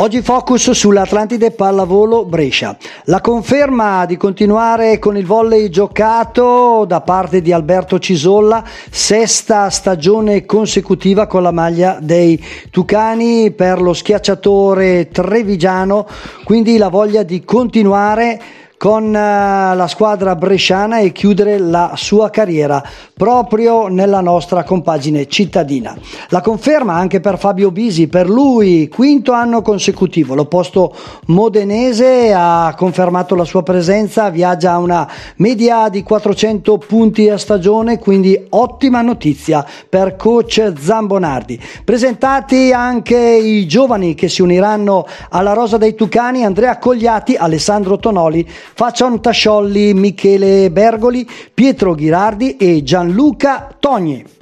Oggi focus sull'Atlantide Pallavolo Brescia. La conferma di continuare con il volley giocato da parte di Alberto Cisolla, sesta stagione consecutiva con la maglia dei Tucani per lo schiacciatore trevigiano, quindi la voglia di continuare con eh, la squadra bresciana e chiudere la sua carriera proprio nella nostra compagine cittadina. La conferma anche per Fabio Bisi, per lui quinto anno consecutivo, l'opposto modenese ha confermato la sua presenza, viaggia a una media di 400 punti a stagione, quindi ottima notizia per coach Zambonardi. Presentati anche i giovani che si uniranno alla Rosa dei Tucani, Andrea Cogliati, Alessandro Tonoli, Facion Tasciolli, Michele Bergoli, Pietro Ghirardi e Gianluca Togni.